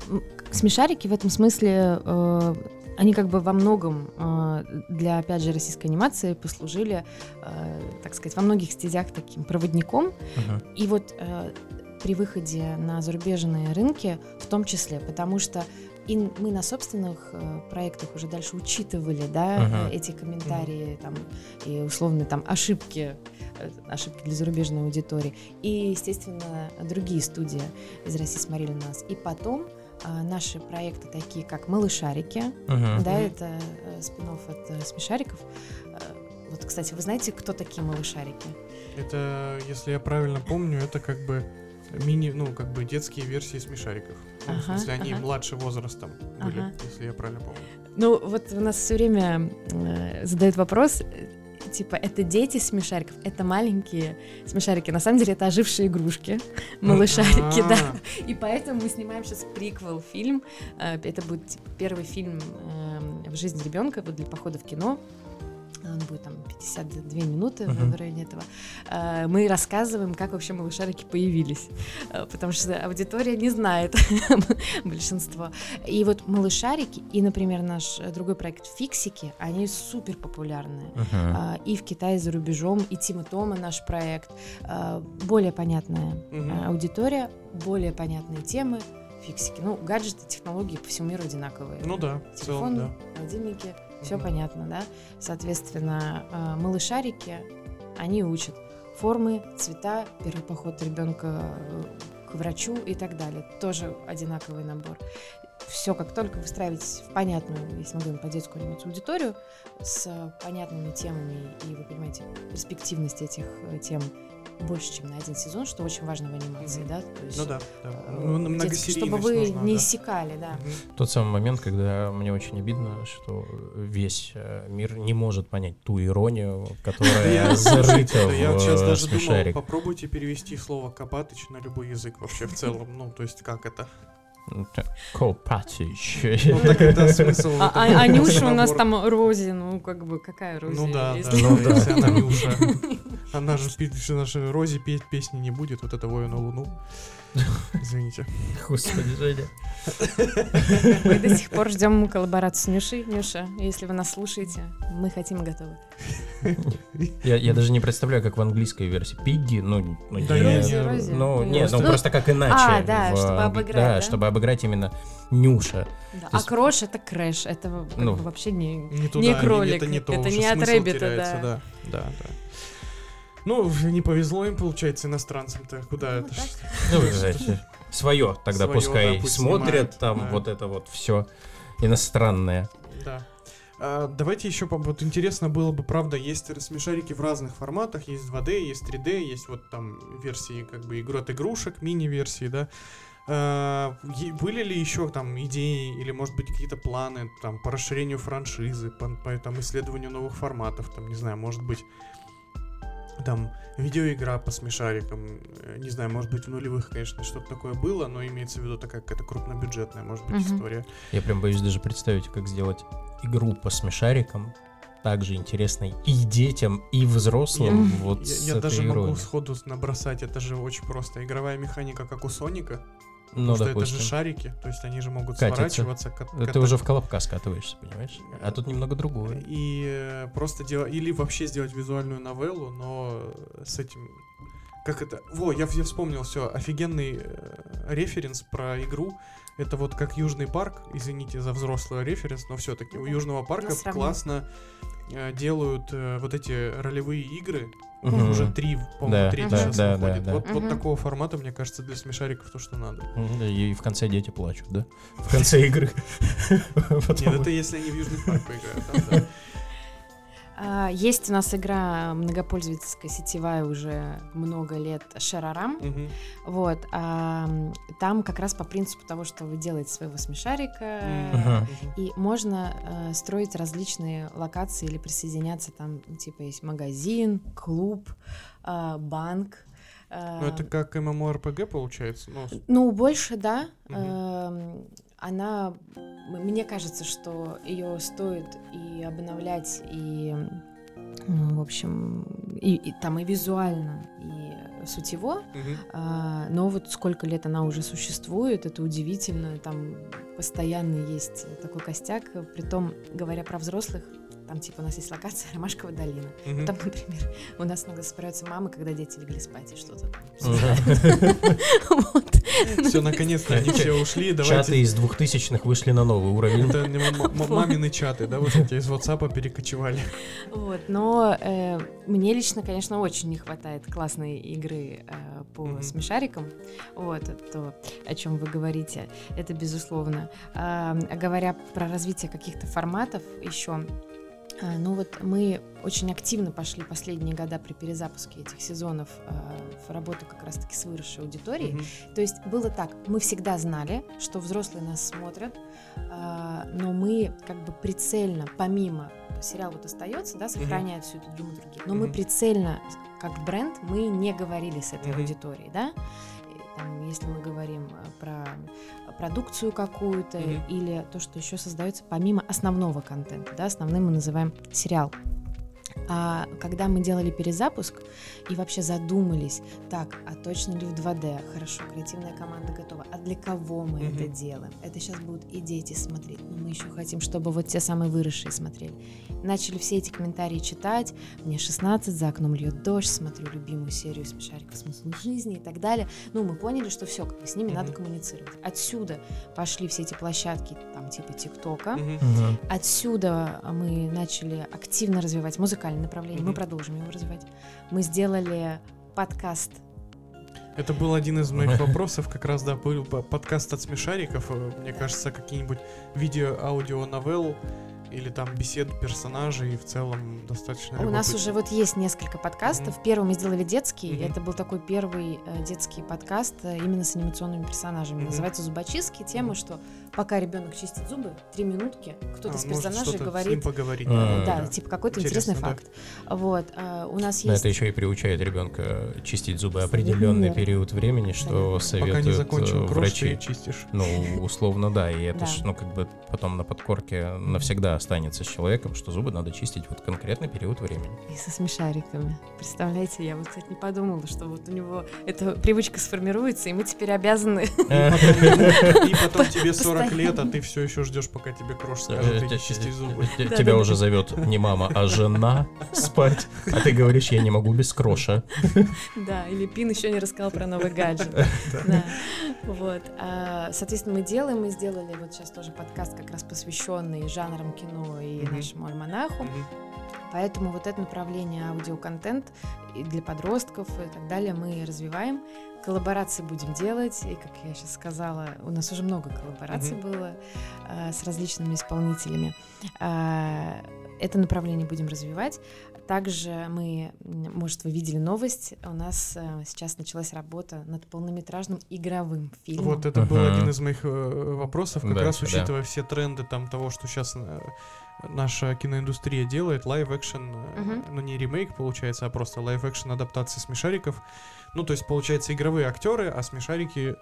смешарики в этом смысле, э, они как бы во многом э, для, опять же, российской анимации послужили, э, так сказать, во многих стезях таким проводником. Мгм. И вот э, при выходе на зарубежные рынки в том числе, потому что и мы на собственных э, проектах уже дальше учитывали, да, э, эти комментарии там и условно там ошибки, э, ошибки для зарубежной аудитории. И, естественно, другие студии из России смотрели на нас. И потом а, наши проекты такие, как «Малышарики», Мгм. да, это э, спин-офф от э, «Смешариков». Э, Вот, кстати, вы знаете, кто такие «Малышарики»? Это, если я правильно помню, это как бы мини, ну, как бы детские версии смешариков. Ну, в смысле, они ага. младше возрастом были, Ага. если я правильно помню. Ну, вот у нас все время э, задают вопрос, э, типа, это дети смешариков, это маленькие смешарики. На самом деле это ожившие игрушки, малышарики, да. А, И поэтому мы снимаем сейчас приквел фильм. Э, Это будет типа, первый фильм эм, в жизни ребенка для похода в кино. Он будет там 52 минуты Мгм. в районе этого. Э, Мы рассказываем, как вообще малышарики появились. Э, Потому что аудитория не знает большинство. И вот малышарики и, например, наш э, другой проект Фиксики, они супер популярные. Мгм. А, и в Китае, и за рубежом, и Тима Тома наш проект. А, Более понятная а, аудитория, более понятные темы, фиксики. Ну, гаджеты, технологии по всему миру одинаковые. Ну да, в целом, да. холодильники, все понятно, да? Соответственно, а, малышарики, они учат формы, цвета, первый поход ребенка к врачу и так далее. Тоже одинаковый набор. все как только выстраивать в понятную, если мы говорим по детскую аудиторию, с понятными темами, и вы понимаете, перспективность этих э, тем больше, чем на один сезон, что очень важно в анимации, Мгм. да? То есть, Ну да, да. э, Ну, детский, многосерийность чтобы вы нужна, не да. иссякали, да. Мгм. Тот самый момент, когда мне очень обидно, что весь э, мир не может понять ту иронию, которая зарыта да я в сейчас э, даже думал, попробуйте перевести слово Копатыч на любой язык вообще в целом. Ну, то есть как это? Ну, так это смысл. А, это а- а Нюша у нас там Рози, ну как бы какая Рози? Ну да, да, Ну ну да. если она Нюша. Она же наша Рози петь песни не будет, вот это на луну. Извините. Господи, Женя. Мы до сих пор ждем коллаборацию с Нюшей. Нюша, если вы нас слушаете, мы хотим готовы. Я, я даже не представляю, как в английской версии. Пигги, ну, ну, Да не- Рози, Рози. ну, Ну, нет, ну, ну, просто как иначе. а, да, в чтобы обыграть, Да, да? чтобы обыграть именно Нюша. Да. То А есть- Крош это crash, это как Ну. бы вообще не... Не туда, не- кролик, это не то, это не от rabbit а, теряется, да. да. Да, да. Ну, не повезло им, получается, иностранцам-то. Куда Ну, это? Ну, знаете, свое тогда Своё, пускай да, пусть смотрят, снимают, там да. вот это вот все иностранное. Да. А, давайте еще, вот интересно было бы, правда, есть смешарики в разных форматах, есть 2D, есть 3D, есть вот там версии как бы игру от игрушек, мини-версии, да. Е- были ли еще там идеи или, может быть, какие-то планы там по расширению франшизы, по, по, там, исследованию новых форматов, там, не знаю, может быть, там видеоигра по смешарикам, э, не знаю, может быть, в нулевых, конечно, что-то такое было, но имеется в виду такая какая-то крупнобюджетная, может быть, Мгм. история. Я прям боюсь даже представить, как сделать игру по смешарикам также интересной и детям, и взрослым. Я- вот Я, с я этой даже игрой. могу сходу набросать, это же очень просто. Игровая механика, как у Соника, Ну, потому что допустим. это же шарики, то есть они же могут Катятся. сворачиваться. кат- Ты ката- уже в колобка скатываешься, понимаешь? А тут немного другое. И э, просто делать, или вообще сделать визуальную новеллу, но с этим... Как это? Во, я, я вспомнил все. Офигенный э, референс про игру. Это вот как Южный парк, извините за взрослый референс, но все-таки у. Южного парка классно э, делают э, вот эти ролевые игры, Мгм. уже три, по-моему, Да, третий да, сейчас да, выходит. да, да. Вот, вот Мгм. такого формата, мне кажется, для смешариков то, что надо. И в конце дети плачут, да? В конце игры. Нет, это если они в Южный парк поиграют. А, Есть у нас игра многопользовательская, сетевая уже много лет, Шерарам. Мгм. Вот, а, там как раз по принципу того, что вы делаете своего смешарика, и можно э, строить различные локации или присоединяться там, типа есть магазин, клуб, э, банк. э, Ну, это как MMORPG получается. Ну, с- Ну, больше, да. Мгм. Эм, Она, мне кажется, что ее стоит и обновлять, и, м, в общем, и, и там и визуально, и сутево. мгм. А, но вот сколько лет она уже существует, это удивительно. Там постоянно есть такой костяк. Притом, говоря про взрослых, там типа у нас есть локация Ромашковая долина. Мгм. Там, например, у нас иногда собираются мамы, когда дети легли спать и что-то там. Мгм. Вот. Все, наконец-то они все ушли. Чаты из двухтысячных вышли на новый уровень. Это мамины чаты, да, вот эти из WhatsApp перекочевали. Вот, но э, мне лично, конечно, очень не хватает классной игры э, по смешарикам. Вот, это то, о чем вы говорите, это безусловно. А, говоря про развитие каких-то форматов еще, а, ну вот мы очень активно пошли последние года при перезапуске этих сезонов а, в работу как раз-таки с выросшей аудиторией. Мгм. То есть было так, мы всегда знали, что взрослые нас смотрят, а, но мы как бы прицельно, помимо сериал вот остается, да, сохраняет всю эту драматургию, но мы Мгм. прицельно, как бренд, мы не говорили с этой Мгм. аудиторией, да. Там, если мы говорим а, про продукцию какую-то Мгм. или то, что еще создается помимо основного контента, да, основным мы называем сериал. А когда мы делали перезапуск и вообще задумались, так, а точно ли в 2D? Хорошо, креативная команда готова. А для кого мы Мгм. это делаем? Это сейчас будут и дети смотреть, но мы еще хотим, чтобы вот те самые выросшие смотрели. Начали все эти комментарии читать. Мне 16, за окном льет дождь, смотрю любимую серию смешариков «Смысл жизни» и так далее. Ну, мы поняли, что все, как бы с ними Мгм. надо коммуницировать. Отсюда пошли все эти площадки, там, типа ТикТока. Мгм. Отсюда мы начали активно развивать музыкальное направление. Мы Мгм. продолжим его развивать. Мы сделали подкаст Это был один из моих вопросов, как раз, да, был по- подкаст от смешариков. э, Мне кажется, какие-нибудь видео-аудио новелл или там бесед персонажей в целом достаточно У нас любопытно. уже вот есть несколько подкастов. Первый мы сделали детский. Мгм. Это был такой первый э, детский подкаст э, именно с анимационными персонажами. Мгм. Называется «Зубочистки». Тема, Мгм. что пока ребенок чистит зубы, три минутки, кто-то А, из персонажей что-то с ним говорит... поговорить. М. Да, типа какой-то интересный да. факт. Вот. а, у нас Да, есть... это еще и приучает ребенка чистить зубы определенный Верно. период времени, что. Пока советуют не э, закончил крош, ты врачи. чистишь. Ну, условно, да, и это Да. ж, ну, как бы потом на подкорке навсегда останется с человеком, что зубы надо чистить вот конкретный период времени. И со смешариками. Представляете, я вот, кстати, не подумала, что вот у него эта привычка сформируется, и мы теперь обязаны... И потом, ему- и потом тебе 40 Постоянно. лет, а ты все еще ждешь, пока тебе крош скажет, Э, иди э, чисти э, зубы. Тебя уже зовет не мама, а жена спать, а ты говоришь, я не могу без кроша. Да, или Пин еще не рассказал про новый гаджет. Да. Вот. А, Соответственно, мы делаем, мы сделали вот сейчас тоже подкаст, как раз посвященный жанрам кино и нашему альманаху. Поэтому вот это направление аудиоконтент и для подростков и так далее мы развиваем. Коллаборации будем делать, и, как я сейчас сказала, у нас уже много коллабораций Мгм. было а, с различными исполнителями. А, это направление будем развивать. Также мы, может, вы видели новость, у нас а, сейчас началась работа над полнометражным игровым фильмом. Вот это был Мгм. один из моих э, вопросов, как Да, раз да. учитывая все тренды там того, что сейчас наша киноиндустрия делает, live-action, э, Мгм. ну не ремейк получается, а просто live-action адаптации смешариков. Ну, то есть, получается, игровые актеры, а смешарики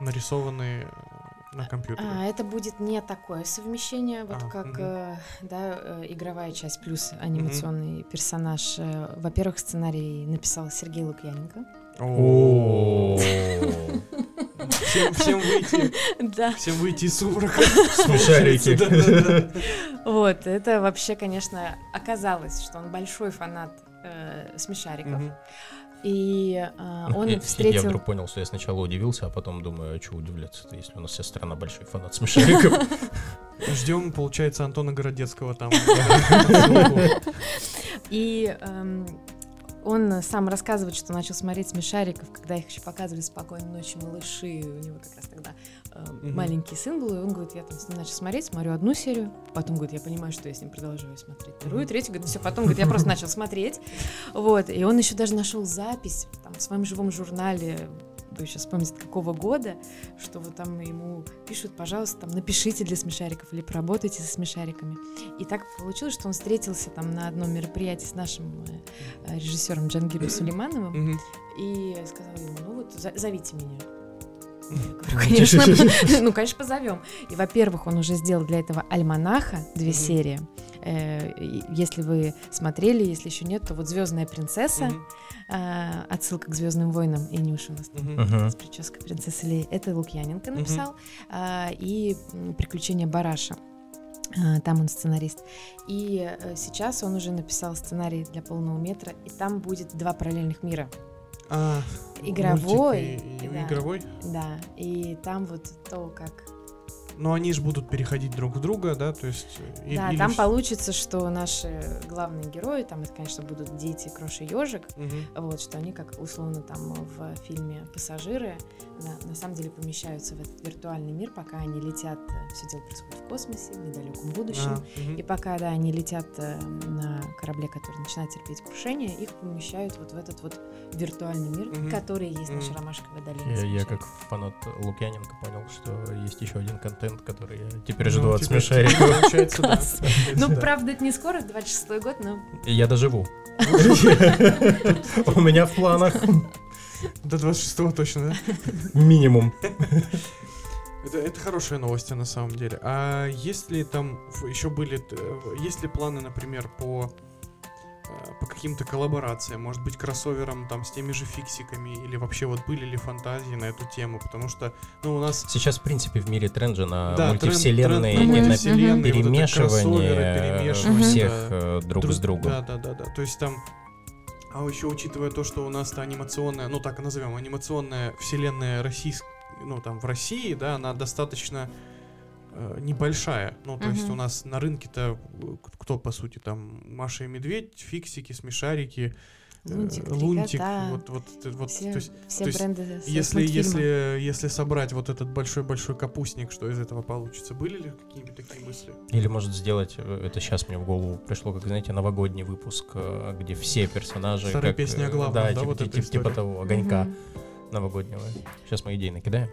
нарисованные э, на компьютере. А, это будет не такое совмещение, вот А, как э, да, э, игровая часть плюс анимационный персонаж. Э, Во-первых, сценарий написал Сергей Лукьяненко. О, Всем, всем выйти, Да. всем выйти из сумрака. Смешарики. Вот, это вообще, конечно, оказалось, что он большой фанат э, смешариков. И э, он Я- Я встретил... вдруг понял, что я сначала удивился, а потом думаю, а что удивляться-то, если у нас вся страна большой фанат смешариков. Ждем, получается, Антона Городецкого там. И эм, он сам рассказывает, что начал смотреть смешариков, когда их еще показывали спокойной ночью малыши. У него как раз тогда э, Мгм. маленький сын был, и он говорит, я там с ним начал смотреть, смотрю одну серию, потом говорит, я понимаю, что я с ним продолжаю смотреть вторую, третью, говорит, все, потом говорит, я просто начал смотреть, вот, и он еще даже нашел запись там в своем живом журнале, вы сейчас вспомните, какого года, что вот там ему пишут, пожалуйста, там, напишите для смешариков или поработайте со смешариками. И так получилось, что он встретился там на одном мероприятии с нашим э, э, режиссером Джангиром Сулеймановым и сказал ему, ну вот зовите меня. Я говорю, конечно, ну, конечно, позовем. И, во-первых, он уже сделал для этого альманаха две серии. Э, Если вы смотрели, если еще нет, то вот Звездная принцесса, а, отсылка к Звездным войнам, и Нюша у нас там. Мгм. с прической принцессы Леи. Это Лукьяненко написал. А, и «Приключения Бараша». А, Там он сценарист. И э, сейчас он уже написал сценарий для полного метра, и там будет два параллельных мира. А, Игровой, и- и да. игровой. Да, и там вот то, как... Но они же будут переходить друг в друга, да, то есть... э, и- да, или там получится, что наши главные герои, там это, конечно, будут дети Крош и Ежик, Мгм. вот, что они, как условно там в фильме «Пассажиры», на, на самом деле помещаются в этот виртуальный мир, пока они летят, все дело происходит в космосе, в недалеком будущем, А, мгм. и пока, да, они летят э, на корабле, который начинает терпеть крушение, их помещают вот в этот вот виртуальный мир, Мгм. который есть наша Мгм. ромашковая долина. Я, я как фанат Лукьяненко понял, что есть еще один контент, который я теперь Ну, жду от да. Класс. Получается, Ну, да. правда, это не скоро, 26 год, но Я доживу. У меня в планах До 26-го точно, да? минимум. Это, это хорошие новости на самом деле. А есть ли там еще были, э, есть ли планы, например, по э, по каким-то коллаборациям, может быть, кроссовером там с теми же фиксиками, или вообще вот были ли фантазии на эту тему, потому что, ну, у нас Сейчас, в принципе, в мире тренд же на Да, тренд- мультивселенные тренд и на мультивселенные, вот перемешивание кроссоверы, э, всех да. друг Друг- с другом. Да, да, да, да. То есть там, а еще учитывая то, что у нас-то анимационная, ну так и назовем, анимационная вселенная российская, ну там в России, да, она достаточно э, небольшая. Ну, то есть Мгм. у нас на рынке-то э, кто, по сути, там Маша и Медведь, фиксики, смешарики, Лунтик, э, три лунтик, кота. вот, вот, э, вот, все, то есть, все то есть бренды если, если, если собрать вот этот большой-большой капустник, что из этого получится? Были ли какие-нибудь такие мысли? Или может сделать, это сейчас мне в голову пришло, как, знаете, новогодний выпуск, где все персонажи... Старая как, песня о главном, да, да, типа, вот типа, типа того, огонька Мгм. Новогоднего. Сейчас мы идей накидаем.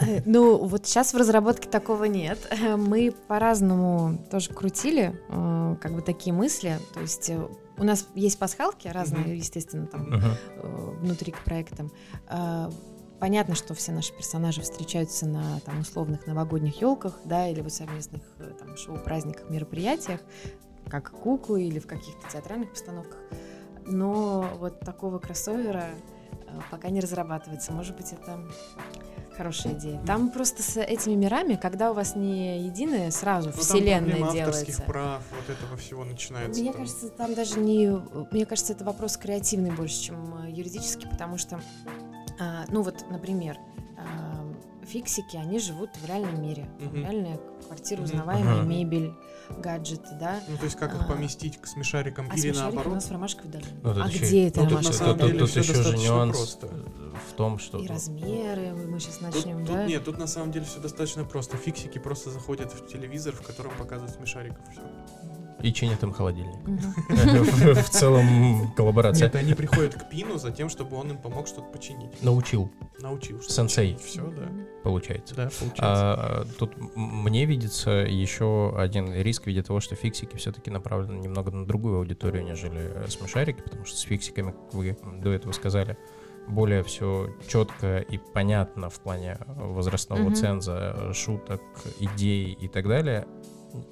Э, Ну, вот сейчас в разработке такого нет. Мы по-разному тоже крутили, э, как бы такие мысли. То есть э, у нас есть пасхалки разные, естественно, там э, внутри к проектам. Понятно, что все наши персонажи встречаются на там, условных новогодних елках, да, или вот совместных э, там, шоу-праздниках, мероприятиях, как куклы или в каких-то театральных постановках. Но вот такого кроссовера э, пока не разрабатывается. Может быть, это хорошая идея. Там просто с этими мирами, когда у вас не единая сразу Ну, там вселенная проблема делается. авторских прав, вот этого всего начинается. Мне там. кажется, там даже не... Мне кажется, это вопрос креативный больше, чем э, юридический, потому что, а, ну вот, например, а, фиксики, они живут в реальном мире. Мгм. Реальная квартира, узнаваемая Ага. мебель, гаджеты, да. Ну, то есть как А. их поместить к смешарикам А или смешарики у наоборот? нас в Ромашковой долине. Ну, тут а еще где это Ну, тут на Ромашковая самом Тут, деле тут всё еще же достаточно нюанс просто. в том, что... И размеры, мы- сейчас Тут, начнем, тут да? нет, тут на самом деле все достаточно просто. Фиксики просто заходят в телевизор, в котором показывают смешариков. Все. И чинят им холодильник. В целом коллаборация. Нет, они приходят к Пину за тем, чтобы он им помог что-то починить. Научил, Научил. Сенсей. Все, да. получается. Да, получается. А, тут м- мне видится еще один риск в виде того, что фиксики все-таки направлены немного на другую аудиторию, нежели э, смешарики, потому что с фиксиками, как вы до этого сказали, более все четко и понятно в плане возрастного Мгм. ценза, шуток, идей и так далее,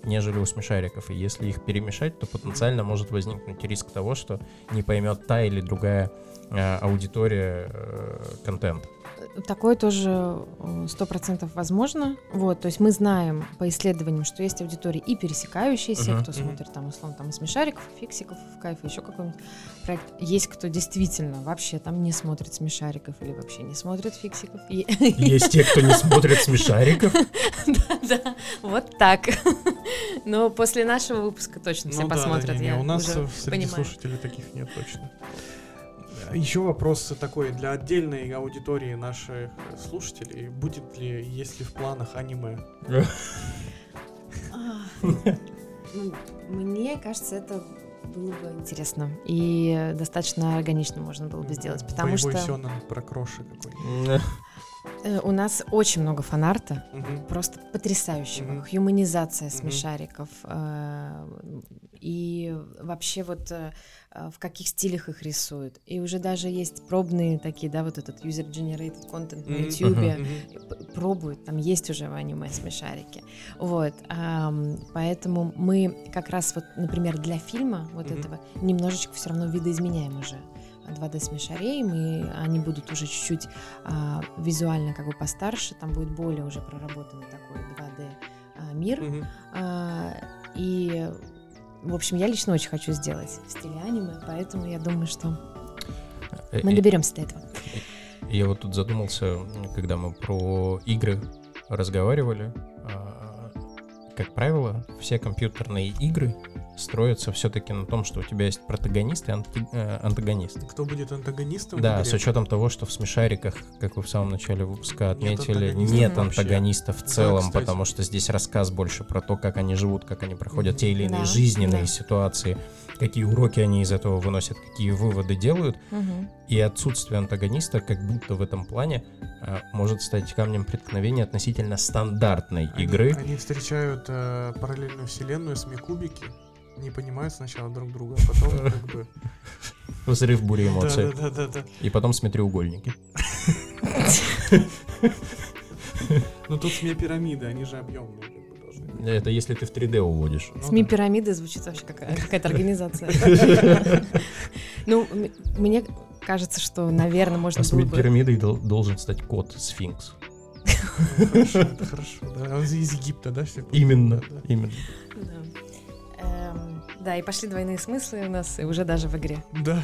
нежели у смешариков. И если их перемешать, то потенциально может возникнуть риск того, что не поймет та или другая э, аудитория э, контент. Такое тоже сто процентов возможно. Вот, то есть мы знаем по исследованиям, что есть аудитории и пересекающиеся, Мгм, кто смотрит там условно там смешариков, фиксиков, в кайф, еще какой-нибудь проект. Есть кто действительно вообще там не смотрит смешариков или вообще не смотрит фиксиков. И- Есть те, кто не смотрит смешариков. Да, вот так. Но после нашего выпуска точно все Ну да, посмотрят. у нас э, среди слушателей таких нет точно. Еще вопрос такой для отдельной аудитории наших слушателей. Будет ли, есть ли в планах аниме? А, ну, Мне кажется, это было бы интересно. И достаточно органично можно было бы сделать. Потому Боевой что сёнэн про кроши какой-нибудь. э, у нас очень много фанарта. Мгм. Просто потрясающего. Мгм. Хьюманизация Мгм. смешариков. э, И вообще вот э, э, в каких стилях их рисуют. И уже даже есть пробные такие, да, вот этот user-generated content на. YouTube. П- пробуют, там есть уже в аниме смешарики. Вот, ам, поэтому мы как раз вот, например, для фильма вот Мгм. этого немножечко все равно видоизменяем уже 2D смешарей, мы, они будут уже чуть-чуть а, визуально как бы постарше, там будет более уже проработанный такой 2D а, мир, Мгм. А, и в общем, я лично очень хочу сделать в стиле аниме, поэтому я думаю, что мы И- доберемся до этого. Я вот тут задумался, когда мы про игры разговаривали. а, Как правило, все компьютерные игры строятся все-таки на том, что у тебя есть протагонист и анти- э, антагонист. Кто будет антагонистом? Да, с учетом того, что в смешариках, как вы в самом начале выпуска отметили, антагониста нет вообще. антагониста в Да, целом, кстати. потому что здесь рассказ больше про то, как они живут, как они проходят Мгм. те или иные Да, жизненные да. ситуации, какие уроки они из этого выносят, какие выводы делают. Мгм. И отсутствие антагониста, как будто в этом плане, а, может стать камнем преткновения относительно стандартной Они- игры. Они встречают э, параллельную вселенную с Микубики, не понимают сначала друг друга, а потом как бы... Взрыв бури эмоций. Да-да-да. И потом с треугольники. Ну тут СМИ пирамиды, они же объемные как бы должны быть. Это если ты в 3D уводишь. Ну СМИ да. пирамиды звучит вообще как какая-то организация. Ну, мне кажется, что, наверное, можно А было бы... пирамидой дол- должен стать кот сфинкс. Хорошо, это хорошо, да. Он из Египта, да? все? Именно, Да, да. именно. Да. Эм, Да, и пошли двойные смыслы у нас, и уже даже в игре. Да.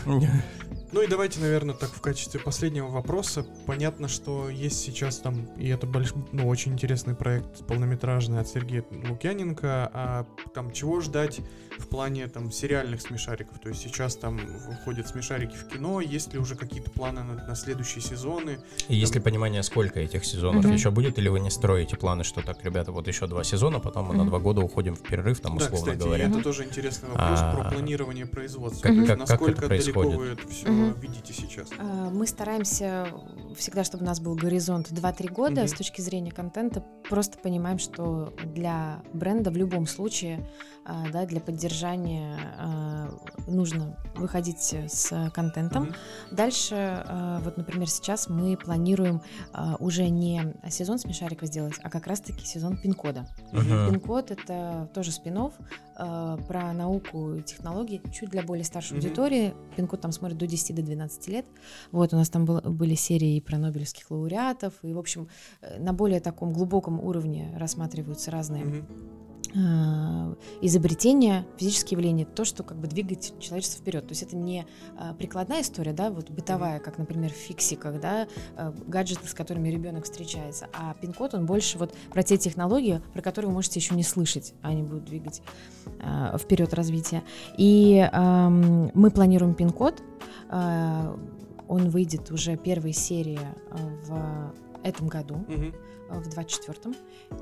Ну и давайте, наверное, так в качестве последнего вопроса. Понятно, что есть сейчас там, и это больш... ну, очень интересный проект полнометражный от Сергея Лукьяненко, а там чего ждать в плане там сериальных смешариков? То есть сейчас там выходят смешарики в кино, есть ли уже какие-то планы на, на следующие сезоны? И есть ли понимание, сколько этих сезонов Мгм. еще будет, или вы не строите планы, что так, ребята, вот еще два сезона, потом мы на Мгм. два года уходим в перерыв, там, да, условно кстати, говоря. это тоже интересный вопрос А, про планирование производства. как- То есть как- как это насколько далеко происходит? вы это все видите сейчас? А, Мы стараемся всегда, чтобы у нас был горизонт 2-3 года с точки зрения контента. Просто понимаем, что для бренда в любом случае, а, да, для поддержания а, нужно выходить с контентом. Мгм. Дальше, а, вот, например, сейчас мы планируем а, уже не сезон смешариков сделать, а как раз-таки сезон пин-кода. Мгм. Пин-код это тоже спин про науку и технологии, чуть для более старшей Мгм. аудитории. Пин-код там смотрит до 10 до 12 лет. Вот у нас там было- были серии и про нобелевских лауреатов, и, в общем, э, на более таком глубоком уровне рассматриваются разные Мгм. Э, изобретения, физические явления, то, что как бы двигает человечество вперед. То есть это не э, прикладная история, да, вот бытовая, как, например, в фиксиках, да, э, гаджеты, с которыми ребенок встречается, а пин-код, он больше вот про те технологии, про которые вы можете еще не слышать, а они будут двигать вперед развитие. И эм, мы планируем пин-код, э, он выйдет уже первой серии э, в этом году Мгм. Э, в 24-м.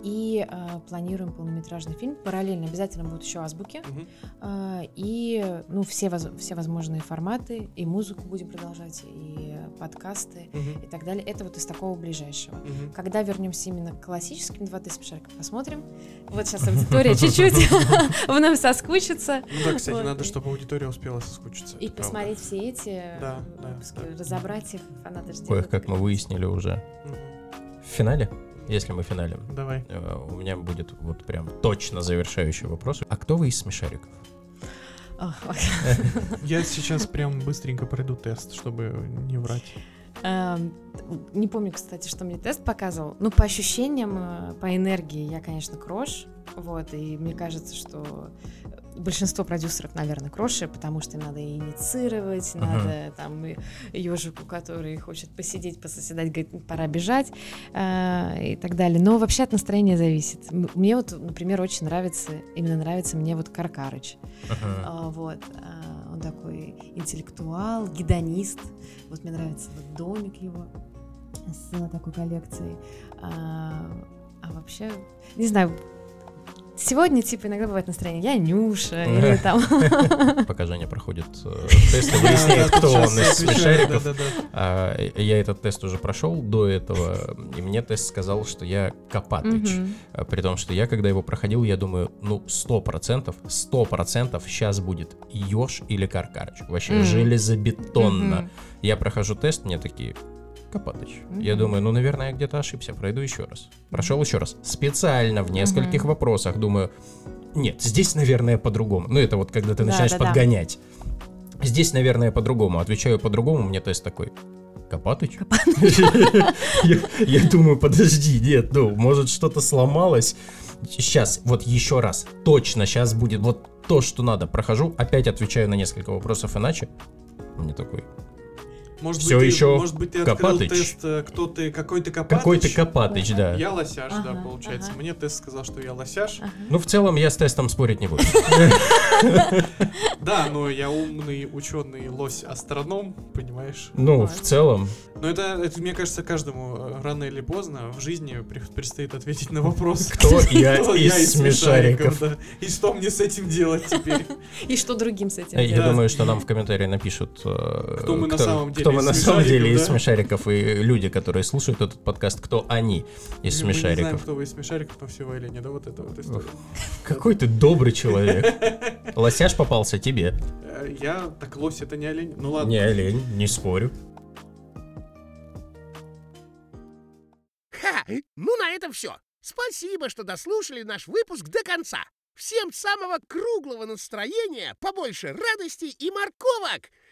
И э, планируем полнометражный фильм. Параллельно обязательно будут еще азбуки. Мгм. э, и ну, все, воз- все возможные форматы. И музыку будем продолжать, и подкасты, Мгм. и так далее. Это вот из такого ближайшего. Мгм. Когда вернемся именно к классическим 2D смешарикам, посмотрим. Вот сейчас аудитория чуть-чуть в нам соскучится. Ну да, кстати, надо, чтобы аудитория успела соскучиться. И посмотреть все эти Да, э, да, выпуски, разобрать их, фанаты ждут. Кое-как мы выяснили уже в финале, если мы финалем. Давай. э, У меня будет вот прям точно завершающий вопрос. А кто вы из смешариков? Я сейчас прям быстренько пройду тест, чтобы не врать. Эм, Не помню, кстати, что мне тест показывал. Ну, по ощущениям, э, по энергии я, конечно, крош. Вот, и мне кажется, что большинство продюсеров, наверное, кроши, потому что надо и инициировать, Мгм. надо там и ежику, который хочет посидеть, пососедать, говорит, «Ну, пора бежать э, и так далее. Но вообще от настроения зависит. Мне вот, например, очень нравится, именно нравится мне вот Каркарыч. А, Вот. а, Он такой интеллектуал, гедонист. Вот мне нравится вот домик его с э, такой коллекцией. А а вообще, не знаю, сегодня, типа, иногда бывает настроение, я Нюша, или там... Пока Женя проходит э, тест и выясняет, кто он из смешариков. А, Я этот тест уже прошел до этого, и мне тест сказал, что я Копатыч. А, При том, что я, когда его проходил, я думаю, ну, сто процентов, сто процентов сейчас будет Ёж или Каркарыч. Вообще железобетонно. Я прохожу тест, мне такие, Копатыч. Я Мгм. думаю, ну, наверное, я где-то ошибся, пройду еще раз. Прошел еще раз. Специально в нескольких Мгм. вопросах думаю, нет, здесь, наверное, по-другому. Ну, это вот когда ты Да, начинаешь да, да. подгонять. Здесь, наверное, по-другому. Отвечаю по-другому, мне тест такой. Копатыч? Я я думаю, подожди, нет, ну, может, что-то сломалось. Сейчас, вот еще раз, точно сейчас будет вот то, что надо. Прохожу, опять отвечаю на несколько вопросов иначе. Мне такой, Может Всё быть, ты- еще может быть, ты открыл Копатыч. тест, э, кто ты, какой ты Копатыч? какой ты Копатыч, да. Я лосяш, да, Ага, получается. ага. Мне тест сказал, что я лосяш. Ага. Ну, в целом, я с тестом спорить не буду. Да, но я умный ученый лось-астроном, понимаешь? Ну, в целом, Но это, это, мне кажется, каждому э, рано или поздно в жизни при- предстоит ответить на вопрос. кто я из смешариков. да. И что мне с этим делать теперь? И что другим с этим Я делать? думаю, что нам в комментарии напишут, э, Кто мы на самом деле кто мы на самом деле из смешариков, смешариков и люди, которые слушают этот подкаст, кто они из Мы не знаем, смешариков. кто вы из смешариков, но все или нет. Да вот это вот история. Какой ты добрый человек. Лосяш попался тебе. Э, Я, так лось, это не олень. Ну ладно. Не олень, не спорю. Ха! Ну, на этом все. Спасибо, что дослушали наш выпуск до конца. Всем самого круглого настроения, побольше радости и морковок.